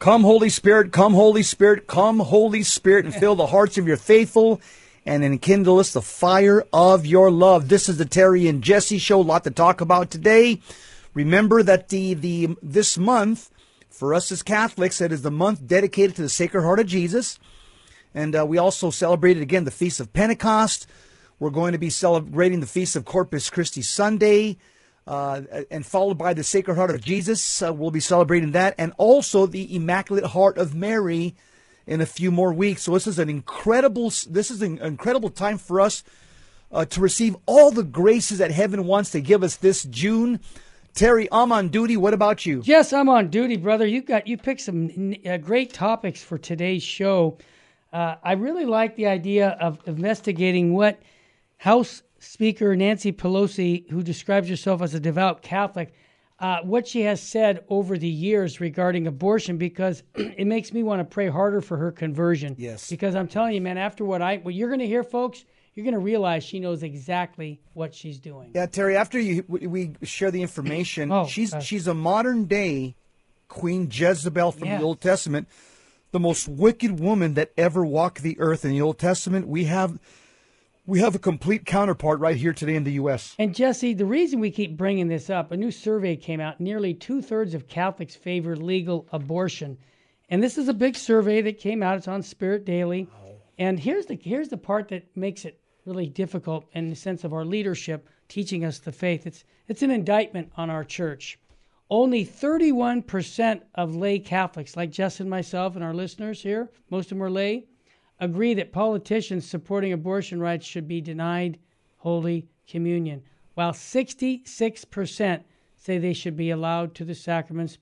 Come, Holy Spirit, come, Holy Spirit, come, Holy Spirit, and fill the hearts of your faithful and enkindle us the fire of your love. This is the Terry and Jesse show. A lot to talk about today. Remember that the, the this month, for us as Catholics, it is the month dedicated to the Sacred Heart of Jesus. And uh, we also celebrated again the Feast of Pentecost. We're going to be celebrating the Feast of Corpus Christi Sunday. Uh, and followed by the Sacred Heart of Jesus. Uh, we'll be celebrating that, and also the Immaculate Heart of Mary in a few more weeks. So this is an incredible. This is an incredible time for us uh, to receive all the graces that heaven wants to give us this June. Terry, I'm on duty. What about you? Yes, I'm on duty, brother. You got you picked some uh, great topics for today's show. Uh, I really like the idea of investigating what House Speaker Nancy Pelosi, who describes herself as a devout Catholic, uh, what she has said over the years regarding abortion, because it makes me want to pray harder for her conversion. Yes. Because I'm telling you, man, after what I what you're going to hear, folks, you're going to realize she knows exactly what she's doing. Yeah, Terry. After you, we share the information, oh, she's gosh. she's a modern day Queen Jezebel from Yeah. the Old Testament, the most wicked woman that ever walked the earth in the Old Testament. We have we have a complete counterpart right here today in the U.S. And Jesse, the reason we keep bringing this up, a new survey came out. Nearly two thirds of Catholics favor legal abortion, and this is a big survey that came out. It's on Spirit Daily, and here's the here's the part that makes it really difficult in the sense of our leadership teaching us the faith. It's it's an indictment on our church. Only 31% of lay Catholics, like Jess and myself and our listeners here, most of them are lay, agree that politicians supporting abortion rights should be denied Holy Communion, while 66% say they should be allowed to the sacraments.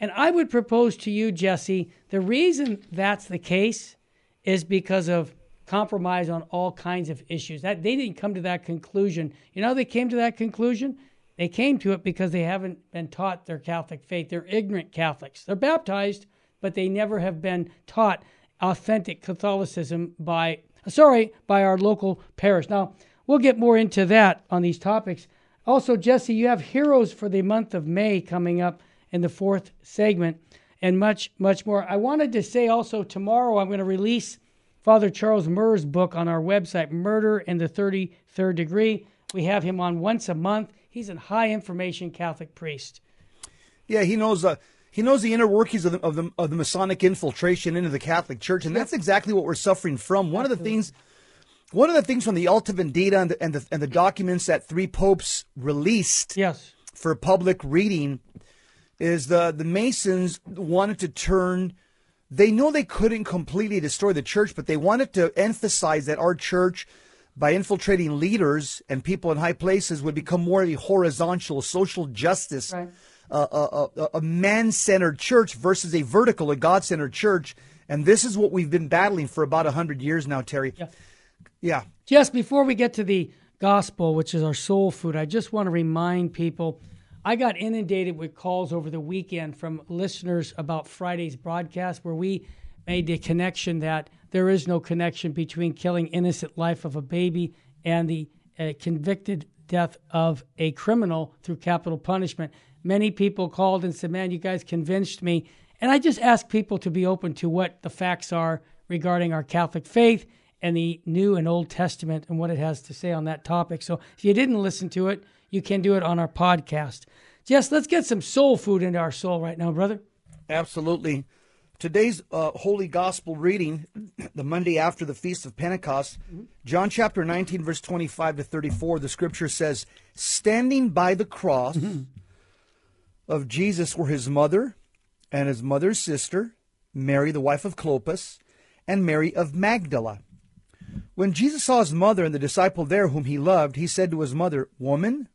And I would propose to you, Jesse, the reason that's the case is because of compromise on all kinds of issues. That they didn't come to that conclusion. You know they came to that conclusion? They came to it because they haven't been taught their Catholic faith. They're ignorant Catholics. They're baptized, but they never have been taught authentic Catholicism by sorry, by our local parish. Now, we'll get more into that on these topics. Also, Jesse, you have heroes for the month of May coming up in the fourth segment and much, much more. I wanted to say also tomorrow I'm going to release Father Charles Murr's book on our website, Murder in the 33rd Degree. We have him on once a month. He's a high information Catholic priest. Yeah, he knows. Uh, he knows the inner workings of the, of the of the Masonic infiltration into the Catholic Church, and that's exactly what we're suffering from. One of the things, one of the things from the Alta Vendita and the, and the and the documents that three popes released Yes. for public reading is the the Masons wanted to turn. They know they couldn't completely destroy the church, but they wanted to emphasize that our church, by infiltrating leaders and people in high places, would become more of a horizontal social justice, Right. A, a, a man-centered church versus a vertical, a God-centered church. And this is what we've been battling for about hundred years now, Terry. Yeah. Yeah. Just before we get to the gospel, which is our soul food, I just want to remind people I got inundated with calls over the weekend from listeners about Friday's broadcast where we made the connection that there is no connection between killing innocent life of a baby and the uh, convicted death of a criminal through capital punishment. Many people called and said, "Man, you guys convinced me." And I just ask people to be open to what the facts are regarding our Catholic faith and the New and Old Testament and what it has to say on that topic. So if you didn't listen to it, you can do it on our podcast. Jess, let's get some soul food into our soul right now, brother. Absolutely. Today's uh, Holy Gospel reading, the Monday after the Feast of Pentecost, John chapter 19, verse 25 to 34, the scripture says, Standing by the cross of Jesus were his mother and his mother's sister, Mary, the wife of Clopas, and Mary of Magdala. When Jesus saw his mother and the disciple there whom he loved, he said to his mother, Woman,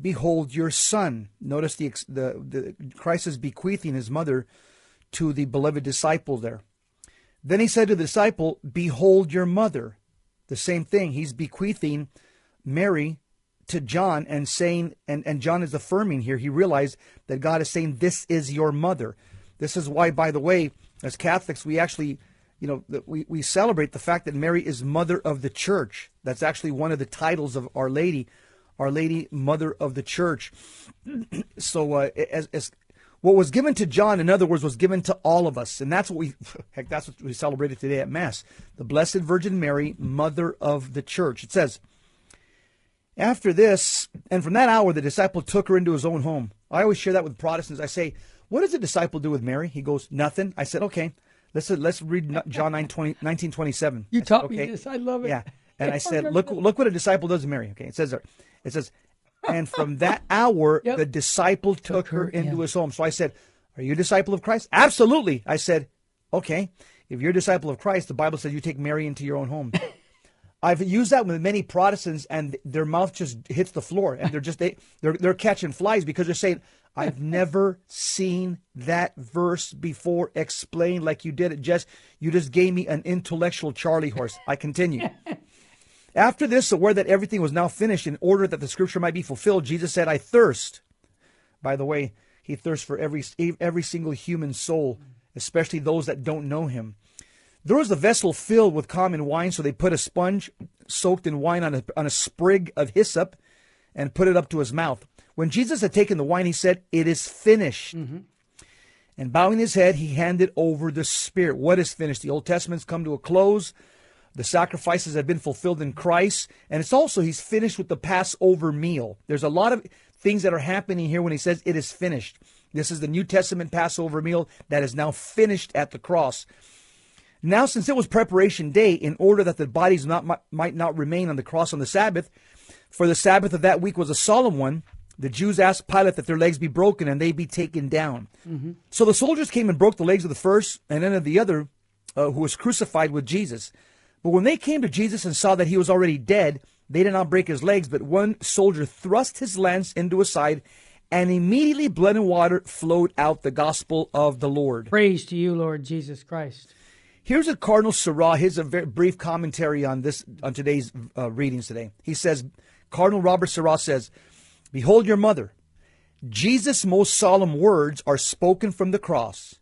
behold your son. Notice the, the, the Christ is bequeathing his mother to the beloved disciple there. Then he said to the disciple, Behold your mother. The same thing. He's bequeathing Mary to John and saying, and, and John is affirming here, he realized that God is saying, This is your mother. This is why, by the way, as Catholics, we actually, you know, we, we celebrate the fact that Mary is mother of the church. That's actually one of the titles of Our Lady, Our Lady, Mother of the Church. so, uh, as, as What was given to John, in other words, was given to all of us. And that's what we, heck, that's what we celebrated today at Mass. The Blessed Virgin Mary, Mother of the Church. It says, after this, and from that hour, the disciple took her into his own home. I always share that with Protestants. I say, what does a disciple do with Mary? He goes, nothing. I said, okay, let's, let's read John 9, 20, 19, 27. You I taught said, me okay. this. I love it. Yeah. And I said, look, look what a disciple does with Mary. Okay. It says there, it says, and from that hour, Yep. the disciple took, her, her into in. his home. So I said, are you a disciple of Christ? Absolutely. I said, okay. If you're a disciple of Christ, the Bible says you take Mary into your own home. I've used that with many Protestants, and their mouth just hits the floor, and they're just they they're they're catching flies because they're saying, "I've never seen that verse before explained like you did it." Just you just gave me an intellectual Charlie horse. I continue. After this, aware that everything was now finished, in order that the Scripture might be fulfilled, Jesus said, "I thirst." By the way, he thirsts for every every single human soul, especially those that don't know him. There was a vessel filled with common wine, so they put a sponge soaked in wine on a, on a sprig of hyssop and put it up to his mouth. When Jesus had taken the wine, he said, It is finished. Mm-hmm. And bowing his head, he handed over the Spirit. What is finished? The Old Testament's come to a close. The sacrifices have been fulfilled in Christ. And it's also, he's finished with the Passover meal. There's a lot of things that are happening here when he says it is finished. This is the New Testament Passover meal that is now finished at the cross. Now, since it was preparation day, in order that the bodies not, might, not remain on the cross on the Sabbath, for the Sabbath of that week was a solemn one, the Jews asked Pilate that their legs be broken and they be taken down. So the soldiers came and broke the legs of the first and then of the other uh, who was crucified with Jesus. But when they came to Jesus and saw that he was already dead, they did not break his legs, but one soldier thrust his lance into his side, and immediately blood and water flowed out the gospel of the Lord. Praise to you, Lord Jesus Christ. Here's a Cardinal Sarah. Here's a very brief commentary on this on today's uh, readings today. He says, Cardinal Robert Sarah says, "Behold your mother. Jesus' most solemn words are spoken from the cross.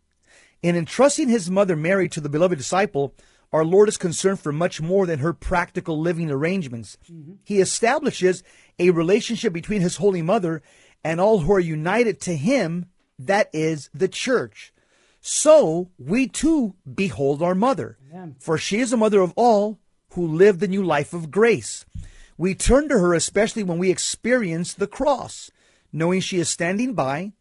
In entrusting his mother Mary to the beloved disciple, our Lord is concerned for much more than her practical living arrangements. He establishes a relationship between his holy mother and all who are united to him, that is, the church. So we too behold our mother, for she is a mother of all who live the new life of grace. We turn to her especially when we experience the cross, knowing she is standing by.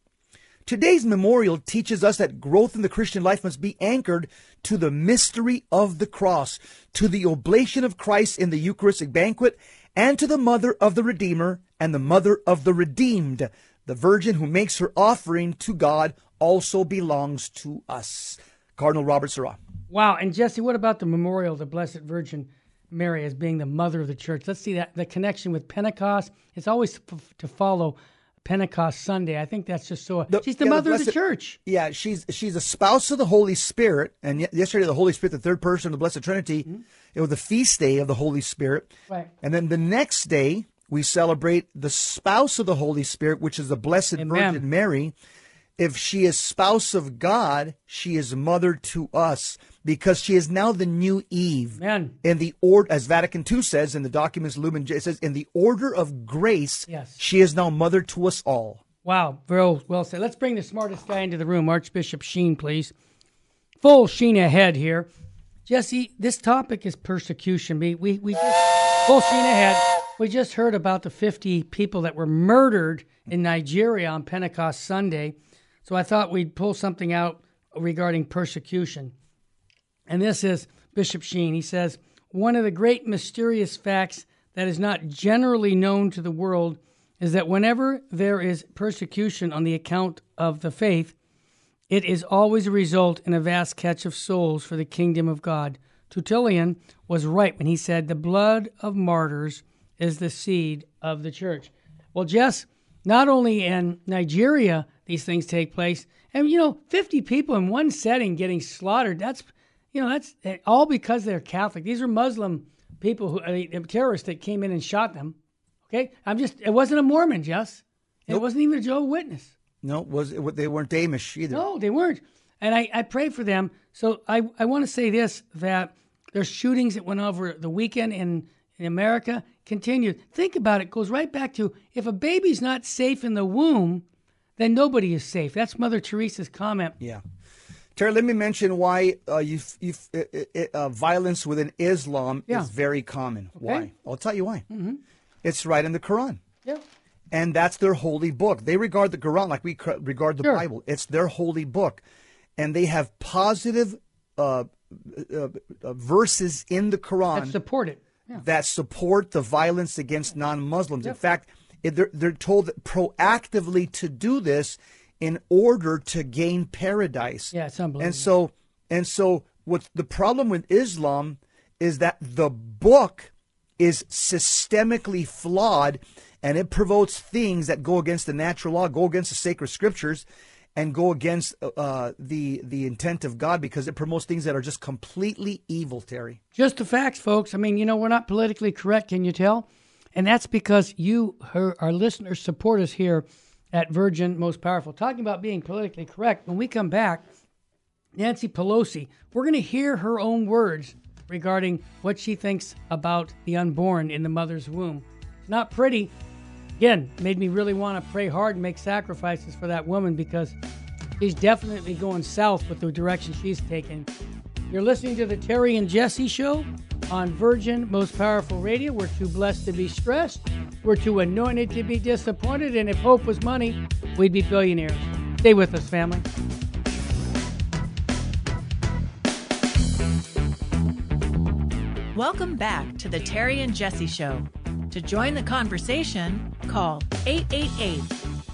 Today's memorial teaches us that growth in the Christian life must be anchored to the mystery of the cross, to the oblation of Christ in the Eucharistic banquet, and to the mother of the Redeemer and the mother of the redeemed. The Virgin who makes her offering to God also belongs to us. Cardinal Robert Sarah. Wow. And Jesse, what about the memorial of the Blessed Virgin Mary as being the mother of the church? Let's see that the connection with Pentecost. It's always to, follow Pentecost Sunday. I think that's just so. The- she's the yeah, the mother of the church. Yeah, she's she's a spouse of the Holy Spirit, and yesterday the Holy Spirit, the third person of the Blessed Trinity, mm-hmm. it was the feast day of the Holy Spirit, Right. and then the next day we celebrate the spouse of the Holy Spirit, which is the Blessed Amen. Virgin Mary. If she is spouse of God, she is mother to us because she is now the new Eve. Amen. In the order, as Vatican II says in the documents Lumen, it says in the order of grace, Yes. she is now mother to us all. Wow, very well said. Let's bring the smartest guy into the room, Archbishop Sheen, please. Full Sheen ahead here. Jesse, this topic is persecution. We, we, we just, full Sheen ahead. We just heard about the 50 people that were murdered in Nigeria on Pentecost Sunday. So I thought we'd pull something out regarding persecution. And this is Bishop Sheen. He says, One of the great mysterious facts that is not generally known to the world is that whenever there is persecution on the account of the faith, it is always a result in a vast catch of souls for the kingdom of God. Tertullian was right when he said, The blood of martyrs is the seed of the church. Well, Jess, not only in Nigeria these things take place, and you know, 50 people in one setting getting slaughtered, that's, you know, that's eh, all because they're Catholic. These are Muslim people who, uh, terrorists that came in and shot them. Okay? I'm just, it wasn't a Mormon, Jess. It wasn't even a Jehovah Witness. No, was it, they weren't Amish either. No, they weren't. And I, I pray for them. So I, I want to say this that there's shootings that went over the weekend in, in America continued. Think about it. Goes right back to if a baby's not safe in the womb, then nobody is safe. That's Mother Teresa's comment. Yeah. Terry, let me mention why uh, you, you, uh, uh, violence within Islam Yeah. is very common. Why? I'll tell you why. Mm-hmm. It's right in the Quran. Yeah. and that's their holy book. They regard the Quran like we regard the Sure. Bible. It's their holy book, and they have positive uh, uh, uh, verses in the Quran That support it. Yeah. that support the violence against non-Muslims. In fact, they're, they're told proactively to do this in order to gain paradise. Yeah, it's unbelievable. And so, and so, what's the problem with Islam is that the book is systemically flawed, and it promotes things that go against the natural law, go against the sacred scriptures, and go against uh, the the intent of God because it promotes things that are just completely evil. Terry. Just the facts, folks. I mean, you know, we're not politically correct, can you tell? And that's because you, her, our listeners, support us here at Virgin Most Powerful. Talking about being politically correct, when we come back, Nancy Pelosi, we're going to hear her own words regarding what she thinks about the unborn in the mother's womb. Not pretty. Again, made me really want to pray hard and make sacrifices for that woman because she's definitely going south with the direction she's taking. You're listening to the Terry and Jesse Show on Virgin Most Powerful Radio. We're too blessed to be stressed. We're too anointed to be disappointed. And if hope was money, we'd be billionaires. Stay with us, family. Welcome back to the Terry and Jesse Show. To join the conversation, call 888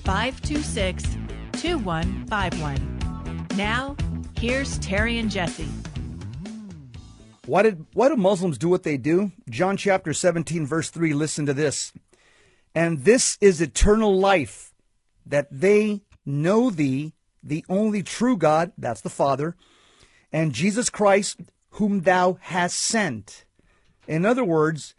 526 2151. Now, here's Terry and Jesse. Why did why do Muslims do what they do? John chapter 17 verse 3 listen to this. And this is eternal life that they know thee the only true God, that's the Father, and Jesus Christ whom thou hast sent. In other words,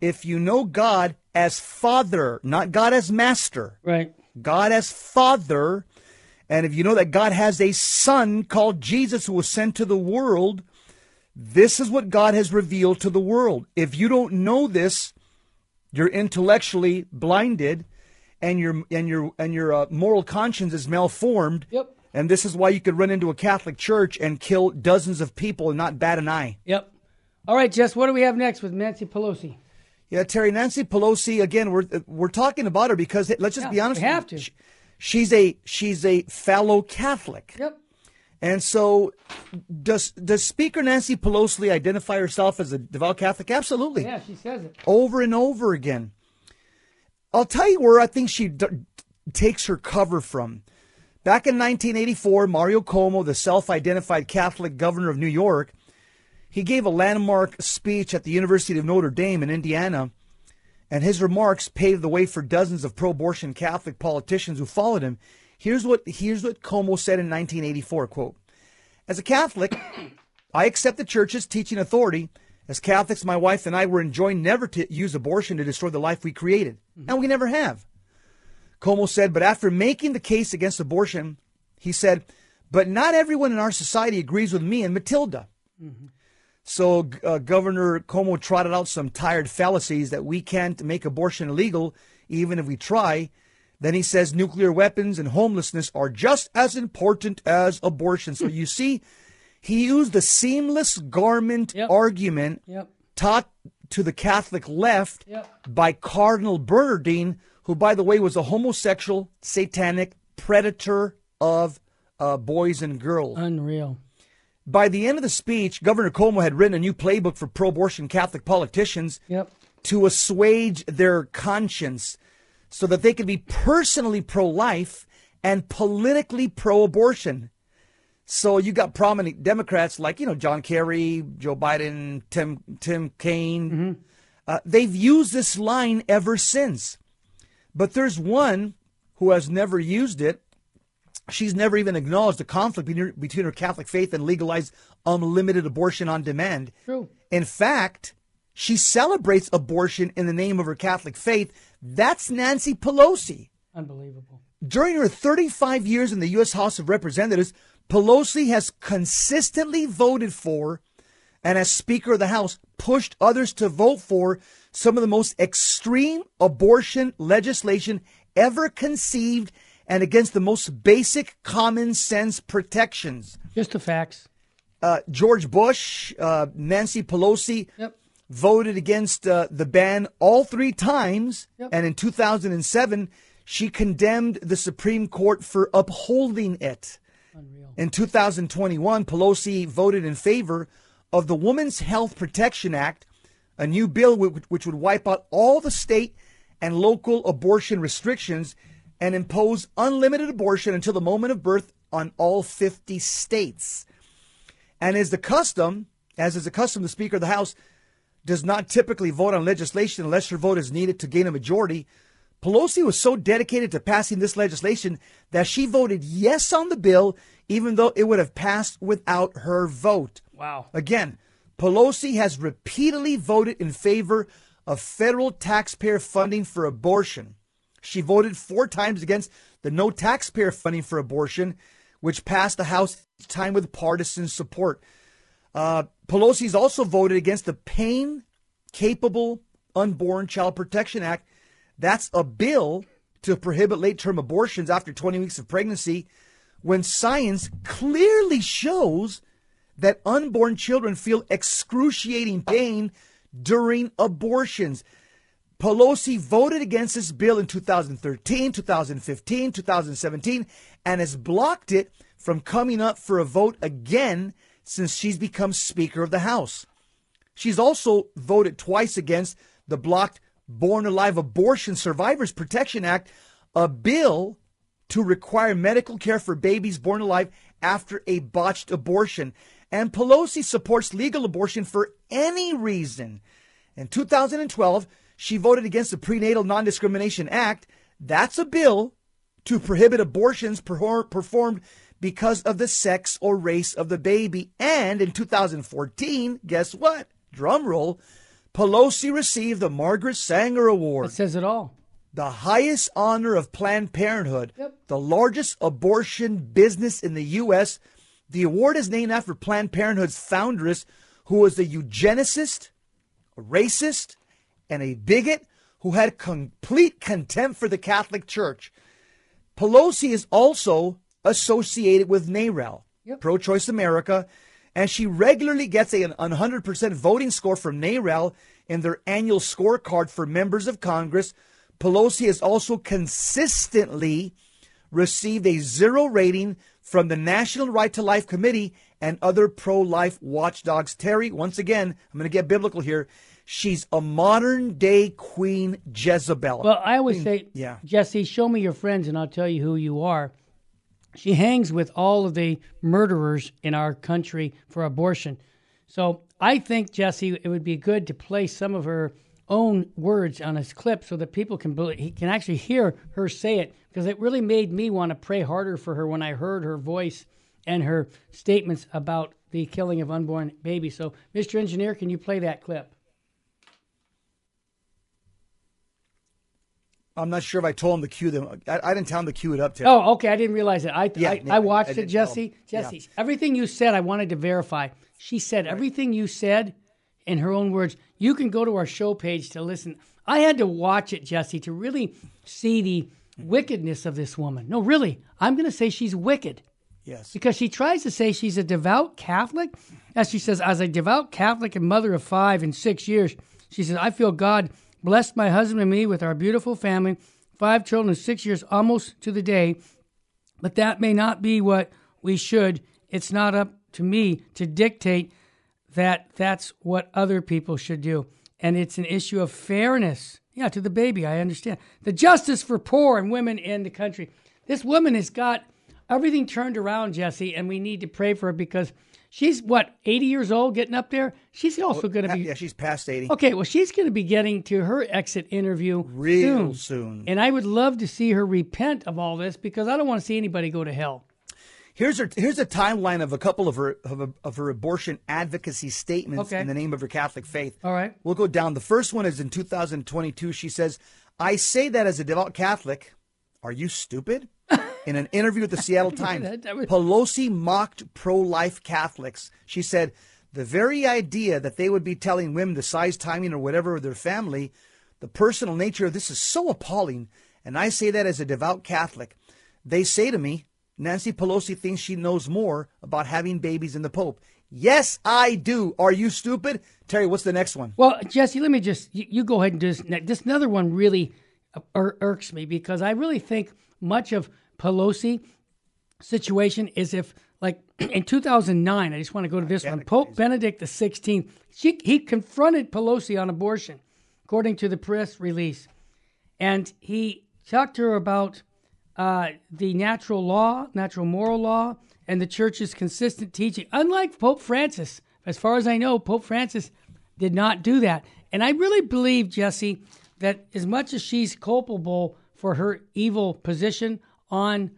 if you know God as Father, not God as Master, Right. God as Father, and if you know that God has a Son called Jesus who was sent to the world, this is what God has revealed to the world. If you don't know this, you're intellectually blinded, and your and your and your uh, moral conscience is malformed. Yep. And this is why you could run into a Catholic church and kill dozens of people and not bat an eye. Yep. All right, Jess, what do we have next with Nancy Pelosi? Yeah, Terry, Nancy Pelosi. Again, we're we're talking about her because let's just Yeah, be honest. we have to. Sh- She's a she's a fellow Catholic. Yep. And so, does does Speaker Nancy Pelosi identify herself as a devout Catholic? Absolutely, Yeah, she says it. over and over again. I'll tell you where I think she d- takes her cover from. Back in 1984, Mario Cuomo, the self-identified Catholic governor of New York, he gave a landmark speech at the University of Notre Dame in Indiana, and his remarks paved the way for dozens of pro-abortion Catholic politicians who followed him. Here's what here's what Cuomo said in 1984, quote, As a Catholic, I accept the church's teaching authority. As Catholics, my wife and I were enjoined never to use abortion to destroy the life we created, and we never have. Cuomo said, but after making the case against abortion, he said, but not everyone in our society agrees with me and Matilda. So uh, Governor Cuomo trotted out some tired fallacies that we can't make abortion illegal even if we try. Then he says nuclear weapons and homelessness are just as important as abortion. So you see, he used the seamless garment Yep. argument Yep. taught to the Catholic left Yep. by Cardinal Bernardin, who, by the way, was a homosexual, satanic predator of uh, boys and girls. Unreal. By the end of the speech, Governor Cuomo had written a new playbook for pro abortion Catholic politicians Yep. to assuage their conscience so that they could be personally pro life and politically pro abortion. So you got prominent Democrats like, you know, John Kerry, Joe Biden, Tim, Tim Kaine. Uh, they've used this line ever since. But there's one who has never used it. She's never even acknowledged the conflict between her, between her Catholic faith and legalized unlimited abortion on demand. True. In fact, she celebrates abortion in the name of her Catholic faith. That's Nancy Pelosi. Unbelievable. During her 35 years in the U.S. House of Representatives, Pelosi has consistently voted for and, as Speaker of the House, pushed others to vote for some of the most extreme abortion legislation ever conceived and against the most basic common sense protections. Just the facts. Uh, George Bush, uh, Nancy Pelosi Yep. Voted against uh, the ban all three times. Yep. And in 2007, she condemned the Supreme Court for upholding it. Unreal. In 2021, Pelosi voted in favor of the Women's Health Protection Act, a new bill which would wipe out all the state and local abortion restrictions and impose unlimited abortion until the moment of birth on all 50 states. And as the custom, as is the custom, the Speaker of the House does not typically vote on legislation unless her vote is needed to gain a majority. Pelosi was so dedicated to passing this legislation that she voted yes on the bill, even though it would have passed without her vote. Wow. Again, Pelosi has repeatedly voted in favor of federal taxpayer funding for abortion. She voted four times against the no taxpayer funding for abortion, which passed the House each time with partisan support. Uh, Pelosi's also voted against the Pain Capable Unborn Child Protection Act. That's a bill to prohibit late term abortions after 20 weeks of pregnancy when science clearly shows that unborn children feel excruciating pain during abortions. Pelosi voted against this bill in 2013, 2015, 2017, and has blocked it from coming up for a vote again since she's become Speaker of the House. She's also voted twice against the blocked Born Alive Abortion Survivors Protection Act, a bill to require medical care for babies born alive after a botched abortion. And Pelosi supports legal abortion for any reason. In 2012, she voted against the Prenatal Non Discrimination Act. That's a bill to prohibit abortions perfor- performed because of the sex or race of the baby. And in 2014, guess what? Drum roll. Pelosi received the Margaret Sanger Award That says it all. the highest honor of Planned Parenthood, Yep. the largest abortion business in the U.S. The award is named after Planned Parenthood's foundress, who was a eugenicist, a racist, and a bigot who had complete contempt for the Catholic Church. Pelosi is also associated with NARAL, Yep. Pro Choice America, and she regularly gets a, an 100% voting score from NARAL in their annual scorecard for members of Congress. Pelosi has also consistently received a zero rating from the National Right to Life Committee and other pro life watchdogs. Terry, once again, I'm going to get biblical here. She's a modern day Queen Jezebel. Well, I always say, yeah. Jesse, show me your friends and I'll tell you who you are. She hangs with all of the murderers in our country for abortion. So I think, Jesse, it would be good to play some of her own words on this clip so that people can he can actually hear her say it because it really made me want to pray harder for her when I heard her voice and her statements about the killing of unborn babies. So, Mr. Engineer, can you play that clip? I'm not sure if I told him to cue them. I, I didn't tell him to cue it up, Terry. Oh, okay. I didn't realize it. I Yeah, I, I watched I it, Jesse. Oh, yeah. Jesse, everything you said, I wanted to verify. She said everything you said in her own words. You can go to our show page to listen. I had to watch it, Jesse, to really see the wickedness of this woman. No, really, I'm going to say she's wicked Yes. because she tries to say she's a devout Catholic. As she says, as a devout Catholic and mother of five in six years, she says, I feel God blessed my husband and me with our beautiful family, five children six years, almost to the day. But that may not be what we should. It's not up to me to dictate that that's what other people should do. And it's an issue of fairness. Yeah, to the baby, I understand. The justice for poor and women in the country. This woman has got everything turned around, Jesse, and we need to pray for her because she's what, 80 years old, getting up there? She's oh, also going to be. Yeah, she's past 80. Okay, well, she's going to be getting to her exit interview Real soon. soon. And I would love to see her repent of all this because I don't want to see anybody go to hell. Here's her. Here's a timeline of a couple of her of, of her abortion advocacy statements Okay. in the name of her Catholic faith. All right. We'll go down. The first one is in 2022. She says, "I say that as a devout Catholic. Are you stupid?" In an interview with the Seattle Times, that. That was- Pelosi mocked pro-life Catholics. She said, "The very idea that they would be telling women the size, timing, or whatever of their family, the personal nature of this is so appalling. And I say that as a devout Catholic." They say to me, Nancy Pelosi thinks she knows more about having babies than the Pope. Yes, I do. Are you stupid? Terry, what's the next one? Well, Jesse, let me just, you, you go ahead and do this. This another one really uh, ir- irks me because I really think much of Pelosi situation is if, like in 2009, I just want to go to this one. Pope Benedict XVI, she, he confronted Pelosi on abortion, according to the press release. And he talked to her about uh, the natural law, natural moral law, and the church's consistent teaching. Unlike Pope Francis, as far as I know, Pope Francis did not do that. And I really believe, Jesse, that as much as she's culpable for her evil position on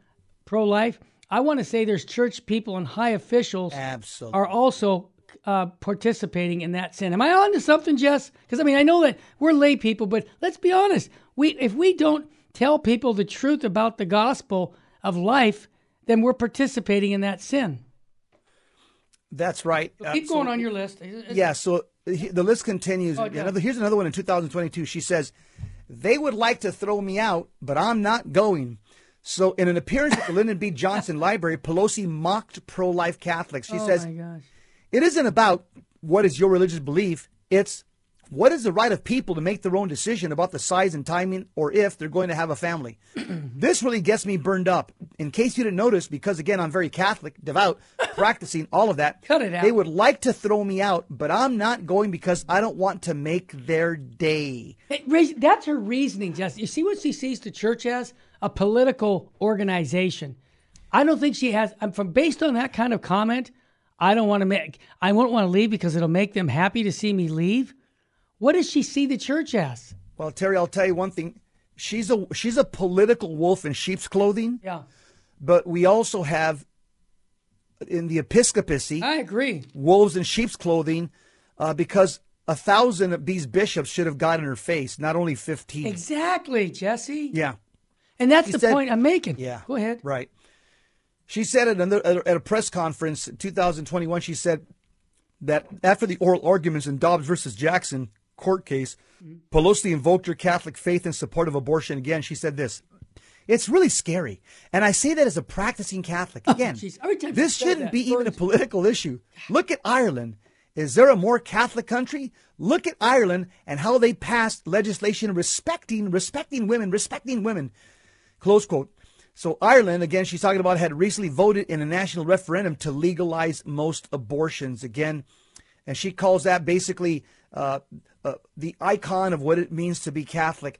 pro life, I want to say there's church people and high officials Absolutely. are also uh, participating in that sin. Am I on to something, Jess? Because I mean, I know that we're lay people, but let's be honest. We if we don't tell people the truth about the gospel of life, then we're participating in that sin. That's right. Uh, Keep so- going on your list. Yeah, so the list continues. Oh, yeah. Another, here's another one in 2022. She says, They would like to throw me out, but I'm not going. So, in an appearance at the Lyndon B. Johnson Library, Pelosi mocked pro life Catholics. She oh says, my gosh. It isn't about what is your religious belief, it's what is the right of people to make their own decision about the size and timing or if they're going to have a family. this really gets me burned up. In case you didn't notice, because again, I'm very Catholic, devout, practicing all of that. Cut it out. They would like to throw me out, but I'm not going because I don't want to make their day. It, that's her reasoning, Jess. You see what she sees the church as? A political organization. I don't think she has. I'm from based on that kind of comment. I don't want to make. I won't want to leave because it'll make them happy to see me leave. What does she see the church as? Well, Terry, I'll tell you one thing. She's a she's a political wolf in sheep's clothing, Yeah, but we also have in the episcopacy I agree. wolves in sheep's clothing uh, because a thousand of these bishops should have gotten in her face, not only 15. Exactly, Jesse. Yeah, And that's She the said- point I'm making. yeah. Go ahead. Right. She said at, another, at a press conference in 2021, she said that after the oral arguments in Dobbs versus Jackson court case, Pelosi invoked her Catholic faith in support of abortion again. She said this. It's really scary. And I say that as a practicing Catholic. Again, Oh. Every time this shouldn't that, be even a political issue. Look at Ireland. Is there a more Catholic country? Look at Ireland and how they passed legislation respecting respecting women, respecting women. Close quote. So Ireland, again, she's talking about had recently voted in a national referendum to legalize most abortions again, and she calls that basically uh, uh, the icon of what it means to be Catholic.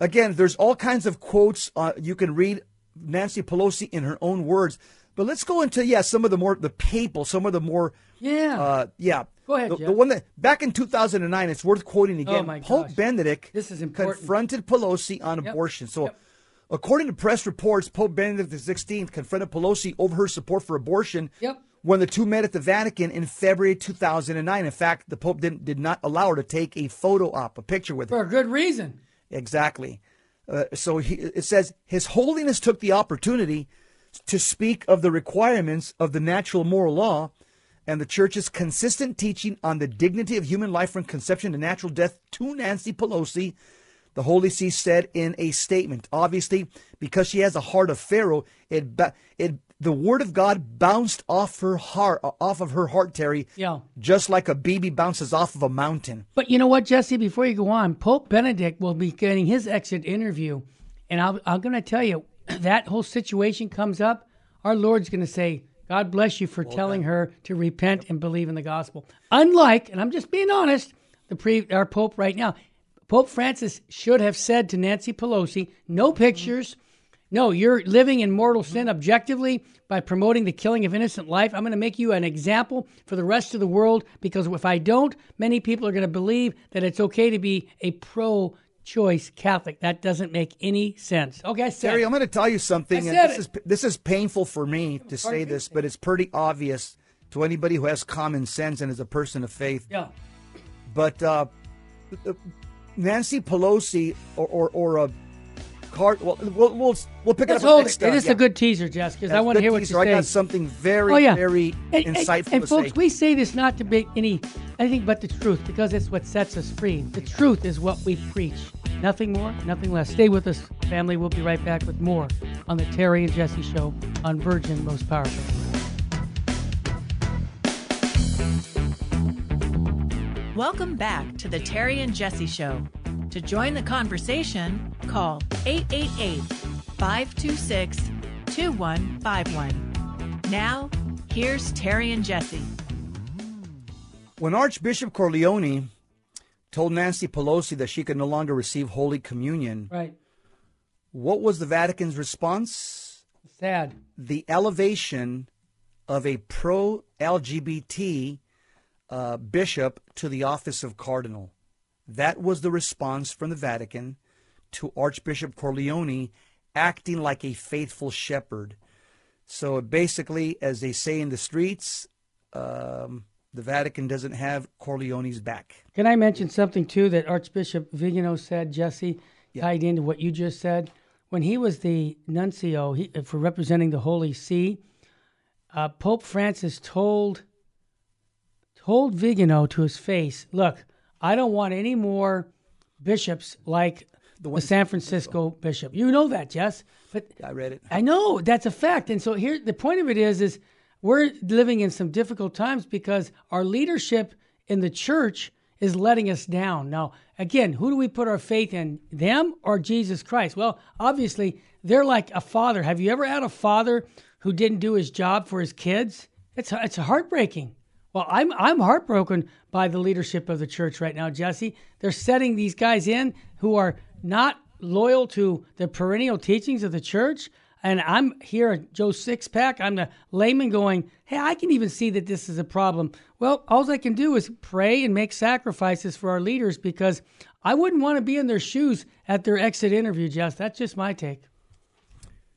Again, there's all kinds of quotes uh, you can read Nancy Pelosi in her own words, but let's go into yeah some of the more the papal, some of the more Yeah. uh, yeah. Go ahead, The, Jeff. the one that back in 2009, it's worth quoting again. Oh, my Pope gosh. Benedict This is important. confronted Pelosi on abortion. So, Yep. according to press reports, Pope Benedict XVI confronted Pelosi over her support for abortion. Yep. When the two met at the Vatican in February 2009. In fact, the Pope didn't, did not allow her to take a photo op, a picture with her. For a good reason. Exactly. Uh, so he, it says His Holiness took the opportunity to speak of the requirements of the natural moral law and the Church's consistent teaching on the dignity of human life from conception to natural death to Nancy Pelosi. The Holy See said in a statement. Obviously, because she has a heart of Pharaoh, it it the word of God bounced off her heart, off of her heart, Terry. Yeah. Just like a baby bounces off of a mountain. But you know what, Jesse? Before you go on, Pope Benedict will be getting his exit interview, and I'll, I'm going to tell you that whole situation comes up. Our Lord's going to say, "God bless you for telling her to repent and believe in the gospel." Unlike, and I'm just being honest, the pre our Pope right now, Pope Francis should have said to Nancy Pelosi, "No mm-hmm. pictures." No, you're living in mortal sin objectively by promoting the killing of innocent life. I'm going to make you an example for the rest of the world because if I don't, many people are going to believe that it's okay to be a pro choice Catholic. That doesn't make any sense. Okay, Terry, I'm going to tell you something. And this it. is this is painful for me to say this, but it's pretty obvious to anybody who has common sense and is a person of faith. Yeah. But uh, Nancy Pelosi or or, or a card. Well, we'll we'll, we'll pick Let's it up hold next it. It time. is Yeah. a good teaser, Jess, because I want to good hear what teaser. you I say. got something very Oh yeah, very and, and- insightful And, to folks, say. we say this not to make any anything but the truth, because it's what sets us free. The truth is what we preach. Nothing more, nothing less. Stay with us, family. We'll be right back with more on the Terry and Jesse Show on Virgin Most Powerful. Welcome back to the Terry and Jesse Show. To join the conversation, call 888 526 2151. Now, here's Terry and Jesse. When Archbishop Cordileone told Nancy Pelosi that she could no longer receive Holy Communion, Right. what was the Vatican's response? Sad. The elevation of a pro LGBT uh, bishop to the office of cardinal. That was the response from the Vatican to Archbishop Cordileone acting like a faithful shepherd. So basically, as they say in the streets, um, the Vatican doesn't have Cordileone's back. Can I mention something too that Archbishop Vigano said, Jesse, tied into what you just said? When he was the nuncio he, for representing the Holy See, uh, Pope Francis told told Vigano to his face, "Look, I don't want any more bishops like the, San Francisco bishop. You know that, Jess, but I read it. I know that's a fact. And so here, the point of it is, is we're living in some difficult times because our leadership in the church is letting us down. Now, again, who do we put our faith in, them or Jesus Christ? Well, obviously, they're like a father. Have you ever had a father who didn't do his job for his kids? It's it's heartbreaking. Well, I'm I'm heartbroken by the leadership of the church right now, Jesse. They're setting these guys in who are not loyal to the perennial teachings of the church. And I'm here, at Joe Sixpack. I'm the layman going, hey, I can even see that this is a problem. Well, all I can do is pray and make sacrifices for our leaders because I wouldn't want to be in their shoes at their exit interview, Jess. That's just my take.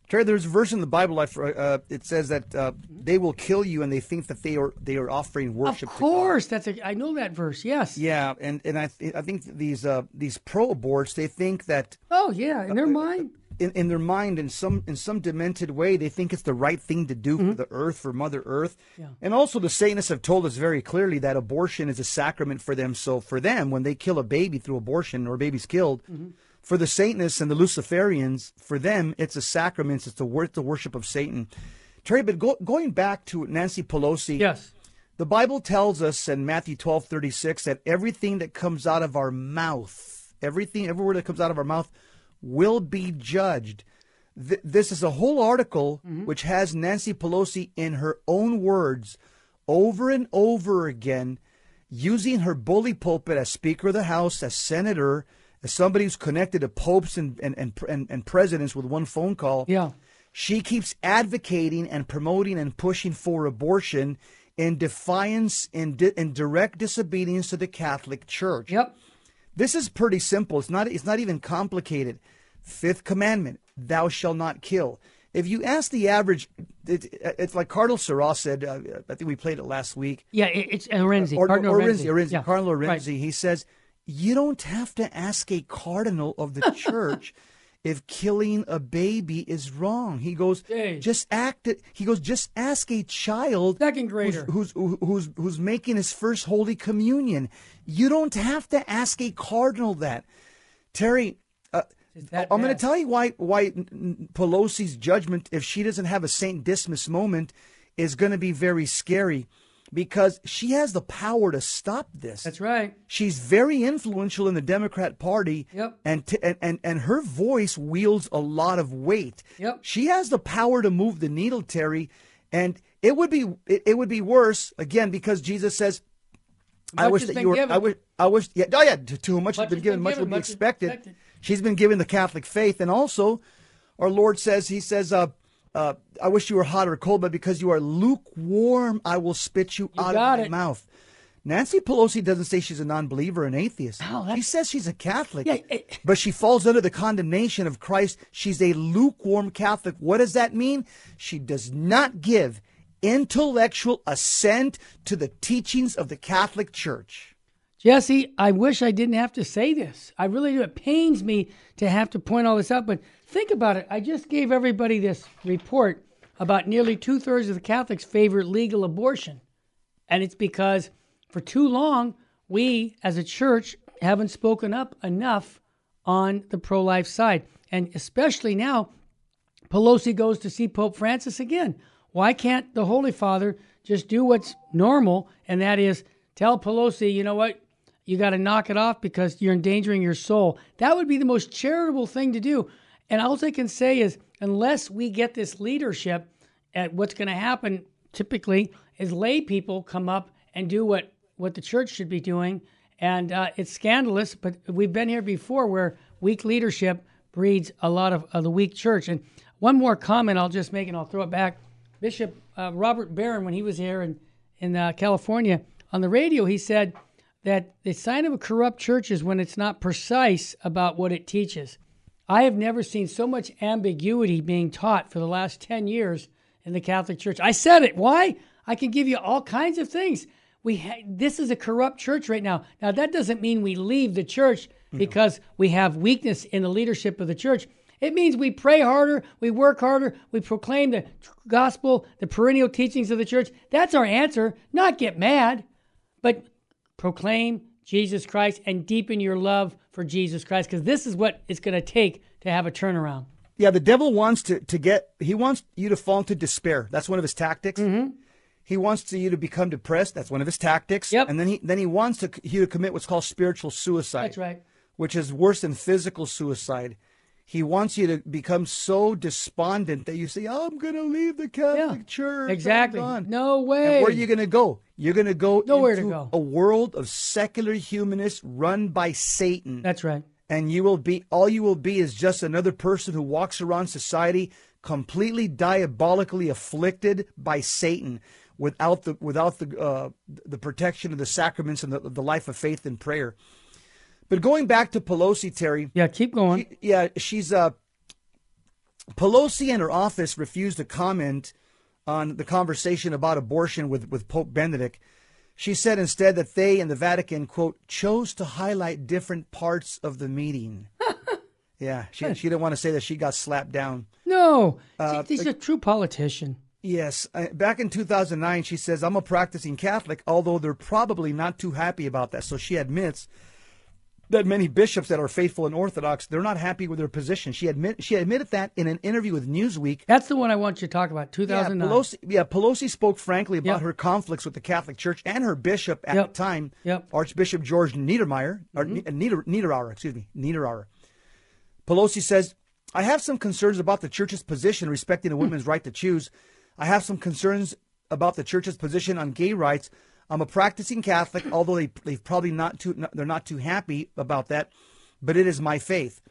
Terry, there's a verse in the Bible. Uh, it says that uh, they will kill you, and they think that they are they are offering worship. To you. Of course, that's a. I know that verse. Yes. Yeah, and and I th- I think these uh, these pro aborts they think that. Oh yeah, in their mind. In, in their mind, in some in some demented way, they think it's the right thing to do mm-hmm. for the earth, for Mother Earth, yeah. and also the Satanists have told us very clearly that abortion is a sacrament for them. So for them, when they kill a baby through abortion or a baby's killed. Mm-hmm for the Satanists and the Luciferians, for them, it's a sacrament. It's the, wor- the worship of Satan. Terry, but go- going back to Nancy Pelosi. Yes. The Bible tells us in Matthew 12, 36 that everything that comes out of our mouth, everything, every word that comes out of our mouth will be judged. Th- this is a whole article mm-hmm. which has Nancy Pelosi in her own words over and over again using her bully pulpit as Speaker of the House, as Senator, as somebody who's connected to popes and, and, and, and, and presidents with one phone call, yeah. she keeps advocating and promoting and pushing for abortion in defiance and in, in direct disobedience to the Catholic Church. Yep. This is pretty simple. It's not. It's not even complicated. Fifth commandment: Thou shalt not kill. If you ask the average, it, it's like Cardinal Sarah said. Uh, I think we played it last week. Yeah, it's Arinze. Or, Cardinal Arinze. Arinze. Arinze. Yeah. Cardinal Arinze. Right. He says you don't have to ask a cardinal of the church if killing a baby is wrong. He goes, Hey. just act it. He goes, just ask a child Second grader. who's, who's who's who's making his first holy communion. You don't have to ask a cardinal that. Terry, uh, I'm going to tell you why why Pelosi's judgment, if she doesn't have a Saint Dismas moment, is going to be very scary, because she has the power to stop this. That's right. She's very influential in the Democrat Party, Yep. and, t- and and and her voice wields a lot of weight. Yep. She has the power to move the needle, Terry, and it would be it, it would be worse again because Jesus says, "I wish that you were." given. I wish. I wish. Yeah. Oh yeah. To, to whom much, has been given, much will be expected. expected. She's been given the Catholic faith, and also, our Lord says, He says, uh, uh, "I wish you were hot or cold, but because you are lukewarm, I will spit you, out got of my it. mouth." Nancy Pelosi doesn't say she's a non-believer, an atheist. Oh, she says she's a Catholic, Yeah, it- but she falls under the condemnation of Christ. She's a lukewarm Catholic. What does that mean? She does not give intellectual assent to the teachings of the Catholic Church. Jesse, I wish I didn't have to say this. I really do. It pains me to have to point all this out, but think about it. I just gave everybody this report about nearly two thirds of the Catholics favor legal abortion. And it's because for too long, we as a church haven't spoken up enough on the pro life side. And especially now, Pelosi goes to see Pope Francis again. Why can't the Holy Father just do what's normal, and that is tell Pelosi, you know what, you got to knock it off because you're endangering your soul? That would be the most charitable thing to do. And all I can say is, unless we get this leadership, at what's going to happen typically is lay people come up and do what what the church should be doing, and uh, it's scandalous. But we've been here before where weak leadership breeds a lot of, of the weak church. And one more comment I'll just make, and I'll throw it back. Bishop uh, Robert Barron, when he was here in in uh, California on the radio, he said that the sign of a corrupt church is when it's not precise about what it teaches. I have never seen so much ambiguity being taught for the last 10 years in the Catholic Church. I said it. Why? I can give you all kinds of things. We ha- this is a corrupt church right now. Now that doesn't mean we leave the church because we have weakness in the leadership of the church. It means we pray harder, we work harder, we proclaim the gospel, the perennial teachings of the church. That's our answer. Not get mad, but proclaim Jesus Christ and deepen your love for Jesus Christ because this is what it's going to take to have a turnaround. Yeah, the devil wants to, to get, he wants you to fall into despair. That's one of his tactics. Mm-hmm. He wants to, you to become depressed. That's one of his tactics. Yep. And then he, then he wants to, you to commit what's called spiritual suicide. That's right. Which is worse than physical suicide. He wants you to become so despondent that you say, oh, I'm going to leave the Catholic Yeah, Church. Exactly. No way. And where are you going to go? You're going to go Nowhere to go. a world of secular humanists run by Satan That's right. and you will be all you will be is just another person who walks around society completely diabolically afflicted by Satan without the without the uh, the protection of the sacraments and the, the life of faith and prayer. But going back to Pelosi, Terry, Yeah, keep going. she- yeah, she's uh Pelosi and her office refused to comment on the conversation about abortion with, with Pope Benedict. She said instead that they and the Vatican, quote, chose to highlight different parts of the meeting. yeah, she, she didn't want to say that she got slapped down. No, Uh, See, he's a true politician. Yes, uh, back in 2009, she says, I'm a practicing Catholic, although they're probably not too happy about that. So she admits that many bishops that are faithful and Orthodox, they're not happy with their position. She admit she admitted that in an interview with Newsweek. That's the one I want you to talk about. Yeah, Pelosi, yeah, Pelosi spoke frankly about Yep. her conflicts with the Catholic Church and her bishop at Yep. the time, Yep. Mm-hmm. Archbishop George Niedermeyer, or Nieder, Niederauer, excuse me, Niederauer. Pelosi says, I have some concerns about the church's position respecting a woman's right to choose. I have some concerns about the church's position on gay rights. I'm a practicing Catholic, although they, they've probably not too, they're not too happy about that, but it is my faith.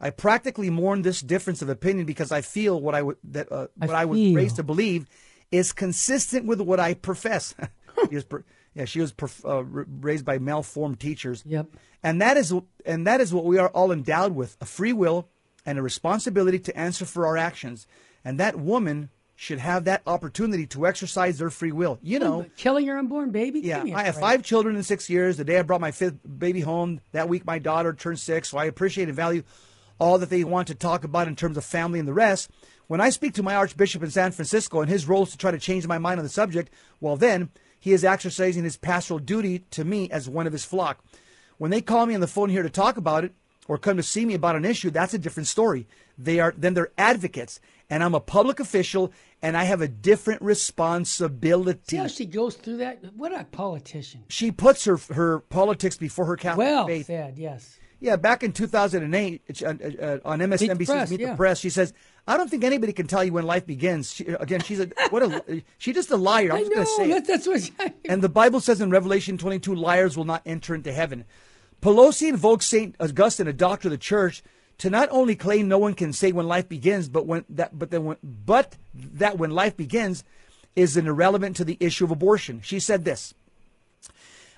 I practically mourn this difference of opinion because I feel what I would that uh, what I was raised to believe is consistent with what I profess. she was, yeah, she was uh, raised by malformed teachers. Yep. And that is and that is what we are all endowed with: a free will and a responsibility to answer for our actions. And that woman should have that opportunity to exercise their free will. You know, Killing your unborn baby? yeah, Give me a I have five children in six years. The day I brought my fifth baby home, that week my daughter turned six. So I appreciate and value all that they want to talk about in terms of family and the rest. When I speak to my Archbishop in San Francisco and his role is to try to change my mind on the subject, well, then he is exercising his pastoral duty to me as one of his flock. When they call me on the phone here to talk about it or come to see me about an issue, that's a different story. They are then they're advocates, and I'm a public official, and I have a different responsibility See how she goes through that? What a politician. she puts her her politics before her Catholic Well faith. said, yes. Yeah, back in 2008 it's, uh, uh, on Meet the MSNBC's Meet, Press, the yeah. Press, she says, "I don't think anybody can tell you when life begins." She, again, she's a what a she's just a liar. I'm I just going to say. That's, that's what And the Bible says in Revelation 22, liars will not enter into heaven. Pelosi invokes Saint Augustine, a doctor of the church, to not only claim no one can say when life begins, but when that, but then when, but that when life begins is an irrelevant to the issue of abortion. She said this.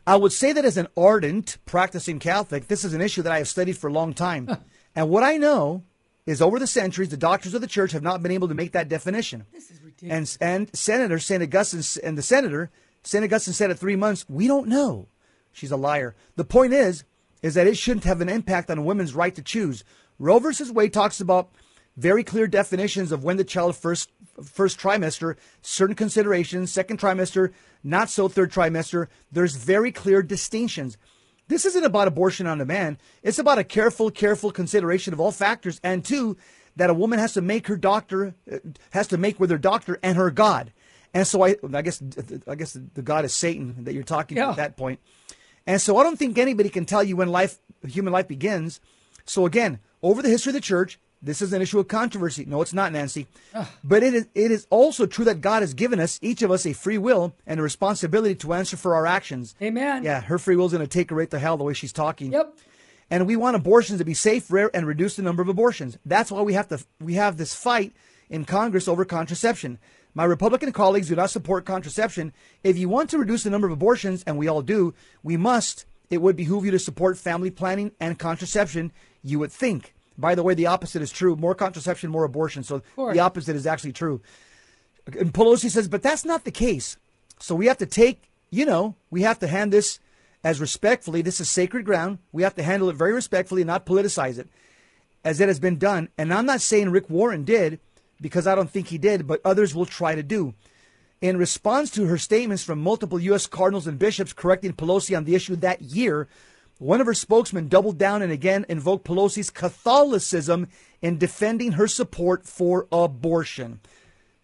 I would say that as an ardent practicing Catholic, this is an issue that I have studied for a long time. and what I know is over the centuries, the doctors of the church have not been able to make that definition. This is ridiculous. And and Senator St. Augustine and the senator St. Augustine said at three months, we don't know. She's a liar. The point is, is that it shouldn't have an impact on a woman's right to choose. Roe versus Wade talks about very clear definitions of when the child first first trimester, certain considerations, second trimester, not so third trimester. There's very clear distinctions. This isn't about abortion on demand. It's about a careful, careful consideration of all factors, and two, that a woman has to make her doctor uh, has to make with her doctor and her God. And so I, I guess, I guess the God is Satan that you're talking yeah. at that point. And so I don't think anybody can tell you when life, human life begins. So again, over the history of the church, this is an issue of controversy. No, it's not, Nancy. Ugh. But it is, it is also true that God has given us, each of us, a free will and a responsibility to answer for our actions. Amen. Yeah, her free will is going to take her right to hell the way she's talking. Yep. And we want abortions to be safe, rare, and reduce the number of abortions. That's why we have to we have this fight in Congress over contraception. My Republican colleagues do not support contraception. If you want to reduce the number of abortions, and we all do, we must, it would behoove you to support family planning and contraception, you would think. By the way, the opposite is true. More contraception, more abortion. So the opposite is actually true. And Pelosi says, but that's not the case. So we have to take, you know, we have to hand this as respectfully. This is sacred ground. We have to handle it very respectfully and not politicize it as it has been done. And I'm not saying Rick Warren did because I don't think he did, but others will try to do. In response to her statements from multiple U.S. cardinals and bishops correcting Pelosi on the issue that year, one of her spokesmen doubled down and again invoked Pelosi's Catholicism in defending her support for abortion.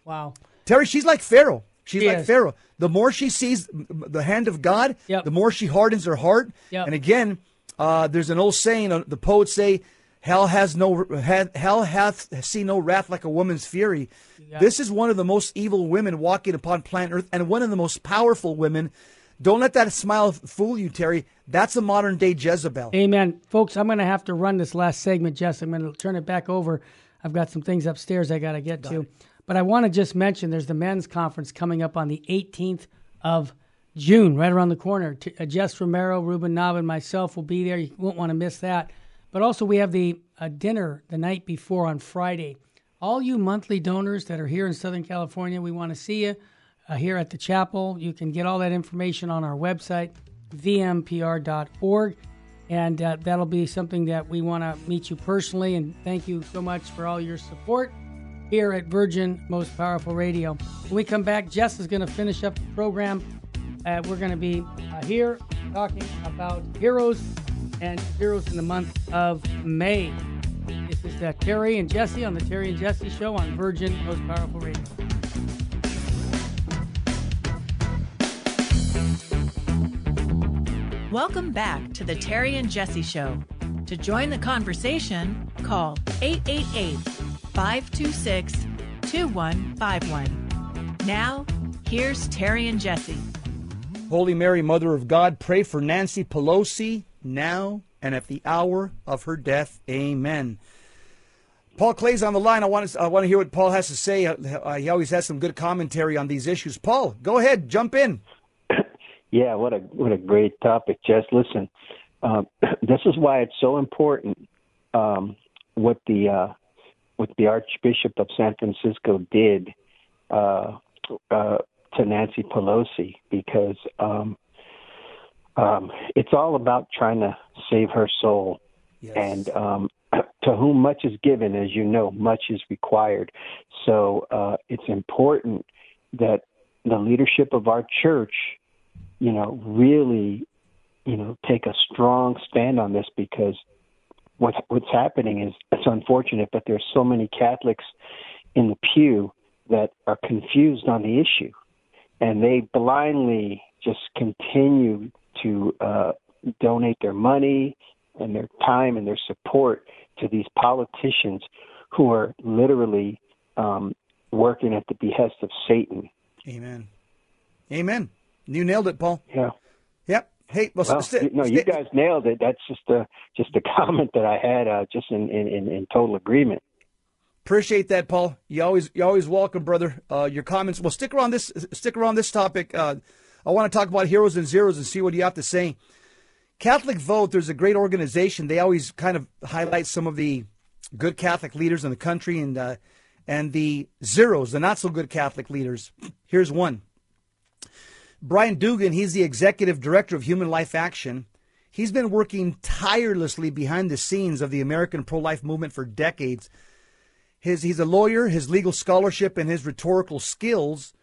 Wow. Terry, she's like Pharaoh. She's she like is. Pharaoh. The more she sees the hand of God, yep. the more she hardens her heart. Yep. And again, uh, there's an old saying, uh, the poets say, Hell has no hell hath seen no wrath like a woman's fury. This is one of the most evil women walking upon planet Earth, and one of the most powerful women. Don't let that smile fool you, Terry. That's a modern day Jezebel. Amen, folks. I'm going to have to run this last segment, Jess. I'm going to turn it back over. I've got some things upstairs I got to get to, but I want to just mention there's the men's conference coming up on the 18th of June, right around the corner. Uh, Jess Romero, Ruben Nava, and myself will be there. You won't want to miss that. But also, we have the uh, dinner the night before on Friday. All you monthly donors that are here in Southern California, we want to see you uh, here at the chapel. You can get all that information on our website, vmpr.org. And uh, that'll be something that we want to meet you personally. And thank you so much for all your support here at Virgin Most Powerful Radio. When we come back, Jess is going to finish up the program. Uh, we're going to be uh, here talking about heroes and Heroes in the month of May. This is uh, Terry and Jesse on the Terry and Jesse Show on Virgin Most Powerful Radio. Welcome back to the Terry and Jesse Show. To join the conversation, call 888 526 2151. Now, here's Terry and Jesse. Holy Mary, Mother of God, pray for Nancy Pelosi, now and at the hour of her death. Amen. Paul Clay's on the line. I want to, I want to hear what Paul has to say. Uh, he always has some good commentary on these issues. Paul, go ahead, jump in. Yeah, what a what a great topic, Jess. Listen, um, this is why it's so important um, what the uh, what the Archbishop of San Francisco did uh, uh, to Nancy Pelosi because um, um, it's all about trying to save her soul. Yes. And um, to whom much is given, as you know, much is required. So uh, it's important that the leadership of our church, you know, really, you know, take a strong stand on this because what what's happening is it's unfortunate, but there's so many Catholics in the pew that are confused on the issue, and they blindly just continue to uh, donate their money and their time and their support to these politicians who are literally um, working at the behest of Satan. Amen. Amen. You nailed it, Paul. Yeah. Yep. Hey, well, well st- no, st- you guys nailed it. That's just a just a comment that I had, uh, just in, in, in total agreement. Appreciate that, Paul. You always you always welcome, brother. Uh, your comments. Well, stick around this stick around this topic. Uh, I want to talk about heroes and zeros and see what you have to say. Catholic Vote, there's a great organization. They always kind of highlight some of the good Catholic leaders in the country and uh, and the zeros, the not so good Catholic leaders. Here's one. Brian Dugan, he's the executive director of Human Life Action. He's been working tirelessly behind the scenes of the American pro life movement for decades. His, he's a lawyer, his legal scholarship, and his rhetorical skills,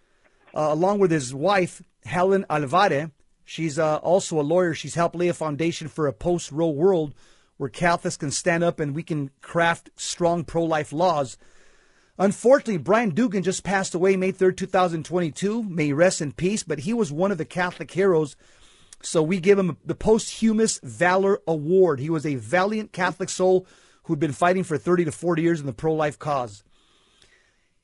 uh, along with his wife, Helen Alvare, She's uh, also a lawyer. She's helped lay a foundation for a post Roe world where Catholics can stand up and we can craft strong pro life laws. Unfortunately, Brian Dugan just passed away May 3rd, 2022. May he rest in peace, but he was one of the Catholic heroes. So we give him the Posthumous Valor Award. He was a valiant Catholic soul who'd been fighting for 30 to 40 years in the pro life cause.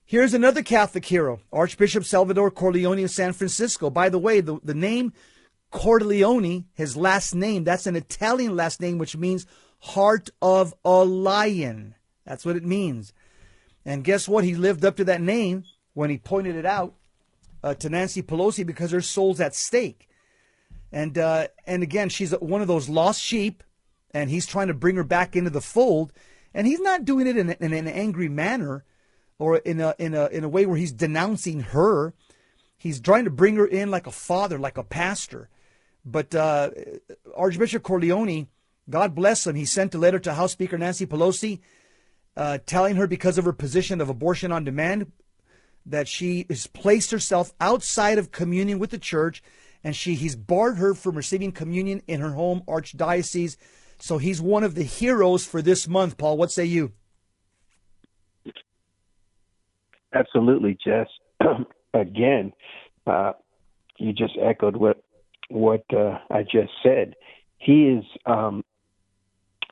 Here's another Catholic hero, Archbishop Salvador Cordileone of San Francisco. By the way, the, the name Cordileone, his last name, that's an Italian last name, which means heart of a lion. That's what it means. And guess what? He lived up to that name when he pointed it out uh, to Nancy Pelosi because her soul's at stake. And uh, and again, she's one of those lost sheep, and he's trying to bring her back into the fold. And he's not doing it in, in an angry manner or in a in a in a way where he's denouncing her. He's trying to bring her in like a father, like a pastor. But uh, Archbishop Corleone, God bless him, he sent a letter to House Speaker Nancy Pelosi uh, telling her because of her position of abortion on demand that she has placed herself outside of communion with the church and she he's barred her from receiving communion in her home archdiocese. So he's one of the heroes for this month. Paul what say you? Absolutely jess. Again uh, you just echoed what what uh, i just said. He is um,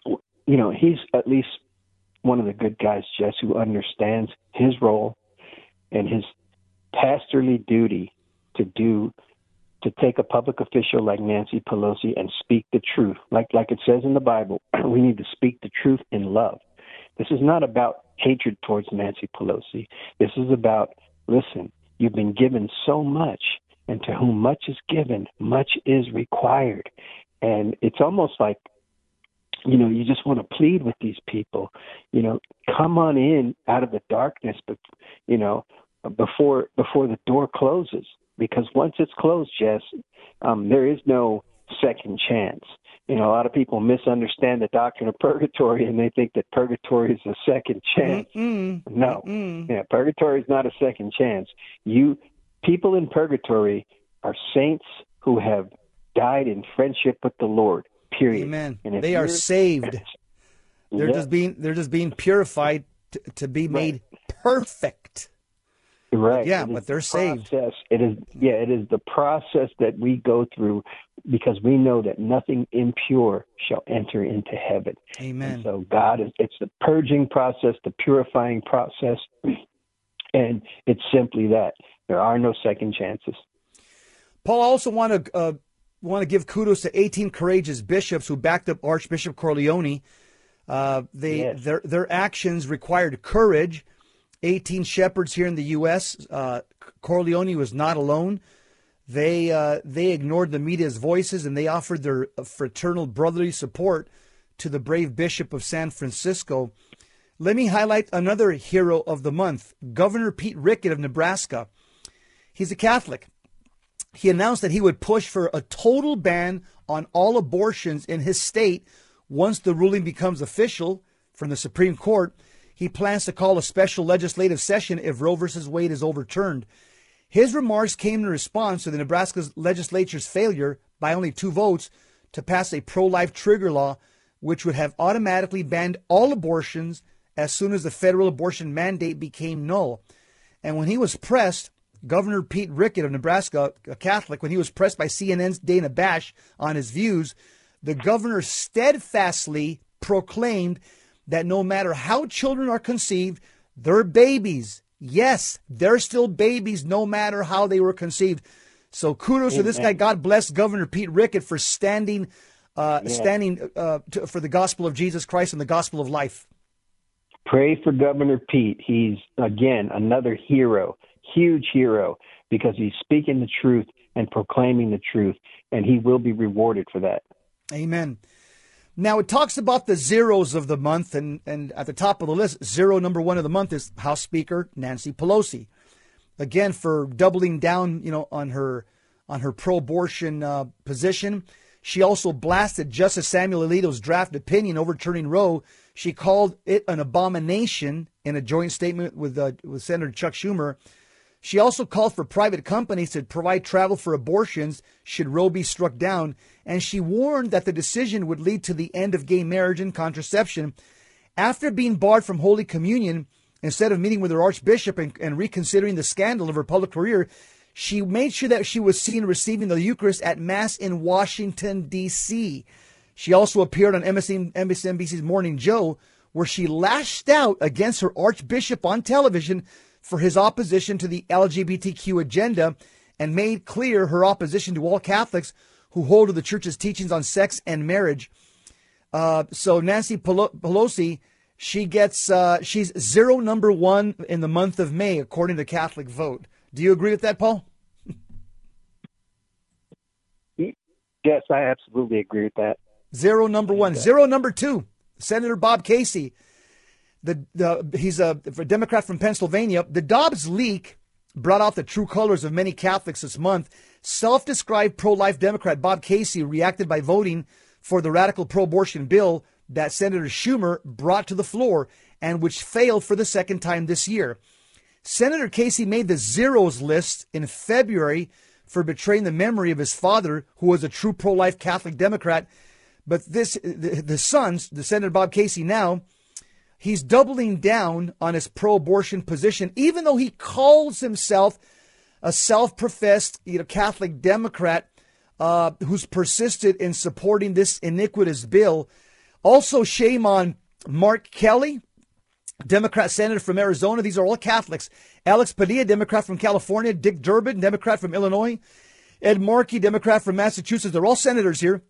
you know he's at least one of the good guys, Jess, who understands his role and his pastorly duty to do to take a public official like Nancy Pelosi and speak the truth. Like like it says in the Bible, we need to speak the truth in love. This is not about hatred towards Nancy Pelosi. This is about listen, you've been given so much and to whom much is given, much is required. And it's almost like you know, you just want to plead with these people, you know, come on in out of the darkness, but you know, before before the door closes, because once it's closed, Jess, um, there is no second chance. You know, a lot of people misunderstand the doctrine of purgatory and they think that purgatory is a second chance. Mm-mm. No, Mm-mm. yeah, purgatory is not a second chance. You people in purgatory are saints who have died in friendship with the Lord. Period. Amen. They are saved. They're Yeah. just being they're just being purified to, to be made perfect. Right. Yeah, It but they're the saved. Process. It is yeah, it is the process that we go through because we know that nothing impure shall enter into heaven. Amen. And so God is it's the purging process, the purifying process, and it's simply that. There are no second chances. Paul, I also want to uh, want to give kudos to 18 courageous bishops who backed up Archbishop Corleone. Uh, they Yes. their their actions required courage. 18 shepherds here in the U.S. Uh, Corleone was not alone. They uh, they ignored the media's voices and they offered their fraternal brotherly support to the brave bishop of San Francisco. Let me highlight another hero of the month, Governor Pete Rickett of Nebraska. He's a Catholic he announced that he would push for a total ban on all abortions in his state once the ruling becomes official from the Supreme Court. He plans to call a special legislative session if Roe v. Wade is overturned. His remarks came in response to the Nebraska legislature's failure by only two votes to pass a pro life trigger law, which would have automatically banned all abortions as soon as the federal abortion mandate became null. And when he was pressed, Governor Pete Rickett of Nebraska, a Catholic, when he was pressed by CNN's Dana Bash on his views, the governor steadfastly proclaimed that no matter how children are conceived, they're babies. Yes, they're still babies no matter how they were conceived. So kudos to this guy. God bless Governor Pete Rickett for standing, uh, standing uh, to, for the gospel of Jesus Christ and the gospel of life. Pray for Governor Pete. He's again another hero, huge hero, because he's speaking the truth and proclaiming the truth, and he will be rewarded for that. Amen. Now it talks about the zeros of the month, and, and at the top of the list, zero number one of the month is House Speaker Nancy Pelosi. Again, for doubling down, you know, on her on her pro-abortion uh, position. She also blasted Justice Samuel Alito's draft opinion overturning Roe. She called it an abomination in a joint statement with uh, with Senator Chuck Schumer. She also called for private companies to provide travel for abortions should Roe be struck down, and she warned that the decision would lead to the end of gay marriage and contraception. After being barred from Holy Communion, instead of meeting with her archbishop and, and reconsidering the scandal of her public career, she made sure that she was seen receiving the Eucharist at Mass in Washington, D.C. She also appeared on MSNBC's Morning Joe, where she lashed out against her archbishop on television for his opposition to the LGBTQ agenda and made clear her opposition to all Catholics who hold to the church's teachings on sex and marriage. Uh, so Nancy Pelosi, she gets uh, she's zero number one in the month of May according to Catholic Vote. Do you agree with that, Paul? Yes, I absolutely agree with that. Zero number one. Zero number two. Senator Bob Casey. The, the he's a, a Democrat from Pennsylvania. The Dobbs leak brought out the true colors of many Catholics this month. Self-described pro-life Democrat Bob Casey reacted by voting for the radical pro-abortion bill that Senator Schumer brought to the floor and which failed for the second time this year. Senator Casey made the zeros list in February for betraying the memory of his father, who was a true pro life Catholic Democrat. But this, the, the sons, the Senator Bob Casey now, he's doubling down on his pro abortion position, even though he calls himself a self professed you know, Catholic Democrat uh, who's persisted in supporting this iniquitous bill. Also, shame on Mark Kelly, Democrat senator from Arizona. These are all Catholics. Alex Padilla, Democrat from California, Dick Durbin, Democrat from Illinois, Ed Markey, Democrat from Massachusetts. They're all senators here.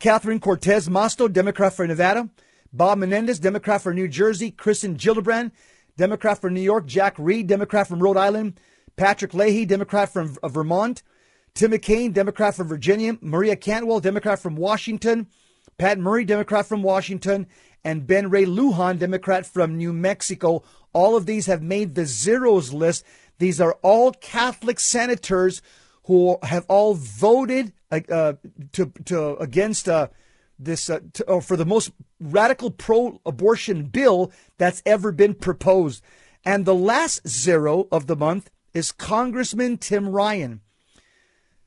Catherine Cortez Masto, Democrat for Nevada, Bob Menendez, Democrat for New Jersey, Kirsten Gillibrand, Democrat for New York, Jack Reed, Democrat from Rhode Island, Patrick Leahy, Democrat from Vermont, Tim McCain, Democrat from Virginia, Maria Cantwell, Democrat from Washington, Pat Murray, Democrat from Washington, and Ben Ray Lujan, Democrat from New Mexico. All of these have made the zeros list. These are all Catholic senators who have all voted uh, uh to, to against uh, this uh, to, uh, for the most radical pro-abortion bill that's ever been proposed. And the last zero of the month is Congressman Tim Ryan.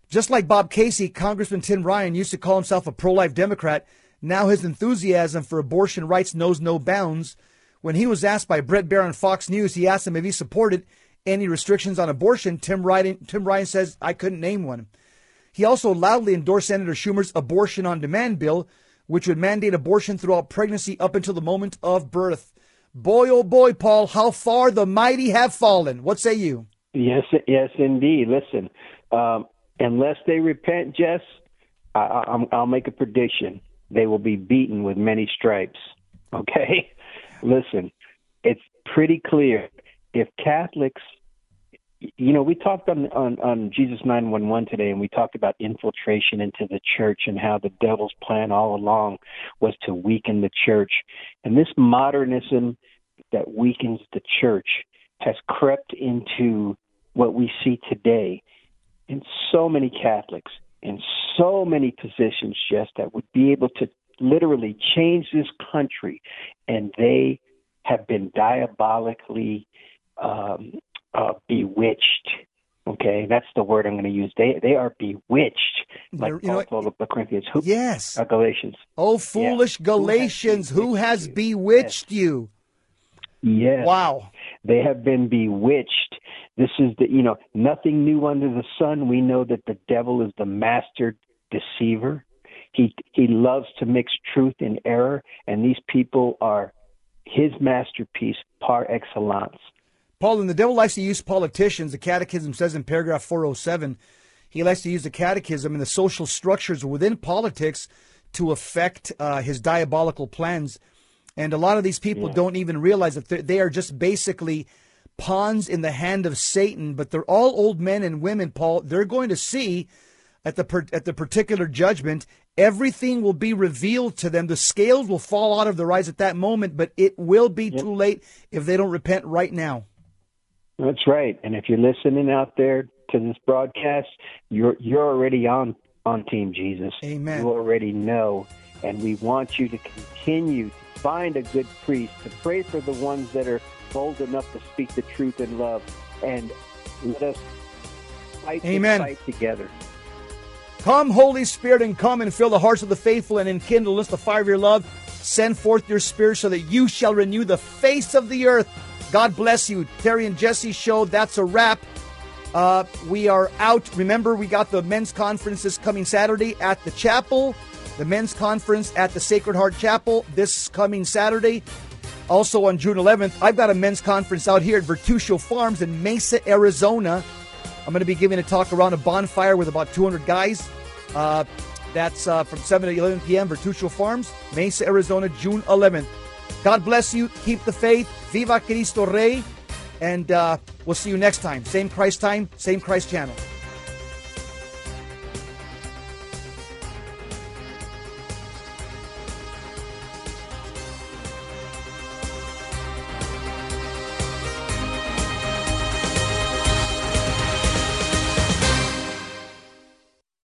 Just like Bob Casey, Congressman Tim Ryan used to call himself a pro-life Democrat. Now his enthusiasm for abortion rights knows no bounds. When he was asked by Bret Baier on Fox News, he asked him if he supported any restrictions on abortion. Tim Ryan, Tim Ryan says, I couldn't name one. He also loudly endorsed Senator Schumer's abortion on demand bill, which would mandate abortion throughout pregnancy up until the moment of birth. Boy, oh boy, Paul, how far the mighty have fallen. What say you? Yes, yes, indeed. Listen, um, unless they repent, Jess, I, will make a prediction they will be beaten with many stripes. Okay? Listen, it's pretty clear. If Catholics, you know, we talked on, on, on Jesus 911 today, and we talked about infiltration into the church and how the devil's plan all along was to weaken the church. And this modernism that weakens the church has crept into what we see today in so many Catholics in so many positions, just that would be able to literally change this country, and they have been diabolically um, uh, bewitched. Okay, that's the word I'm going to use. They they are bewitched, like you Paul told the Corinthians. Who, yes, uh, Galatians. Oh, foolish yeah. Galatians, who has, who has bewitched yes. you? Yes. Wow. They have been bewitched. This is the, you know, nothing new under the sun. We know that the devil is the master deceiver. He he loves to mix truth and error, and these people are his masterpiece par excellence. Paul, and the devil likes to use politicians. The Catechism says in paragraph 407, he likes to use the Catechism and the social structures within politics to affect uh, his diabolical plans. And a lot of these people yeah. don't even realize that they are just basically pawns in the hand of Satan. But they're all old men and women, Paul. They're going to see at the at the particular judgment, everything will be revealed to them. The scales will fall out of their eyes at that moment, but it will be yep. too late if they don't repent right now. That's right. And if you're listening out there to this broadcast, you're you're already on on Team Jesus. Amen. You already know, and we want you to continue to find a good priest, to pray for the ones that are bold enough to speak the truth in love, and Let us fight Amen. fight together. Come, Holy Spirit, and come and fill the hearts of the faithful and enkindle us the fire of your love. Send forth your spirit so that you shall renew the face of the earth. God bless you. Terry and Jesse show. That's a wrap. Uh, we are out. Remember, we got the men's conferences coming Saturday at the chapel, the men's conference at the Sacred Heart Chapel this coming Saturday. Also on June 11th, I've got a men's conference out here at Vertusio Farms in Mesa, Arizona. I'm going to be giving a talk around a bonfire with about 200 guys. Uh, that's uh, from 7 to 11 p.m. Vertusio Farms, Mesa, Arizona, June 11th. God bless you. Keep the faith. Viva Cristo Rey. And uh, we'll see you next time. Same Christ time, same Christ channel.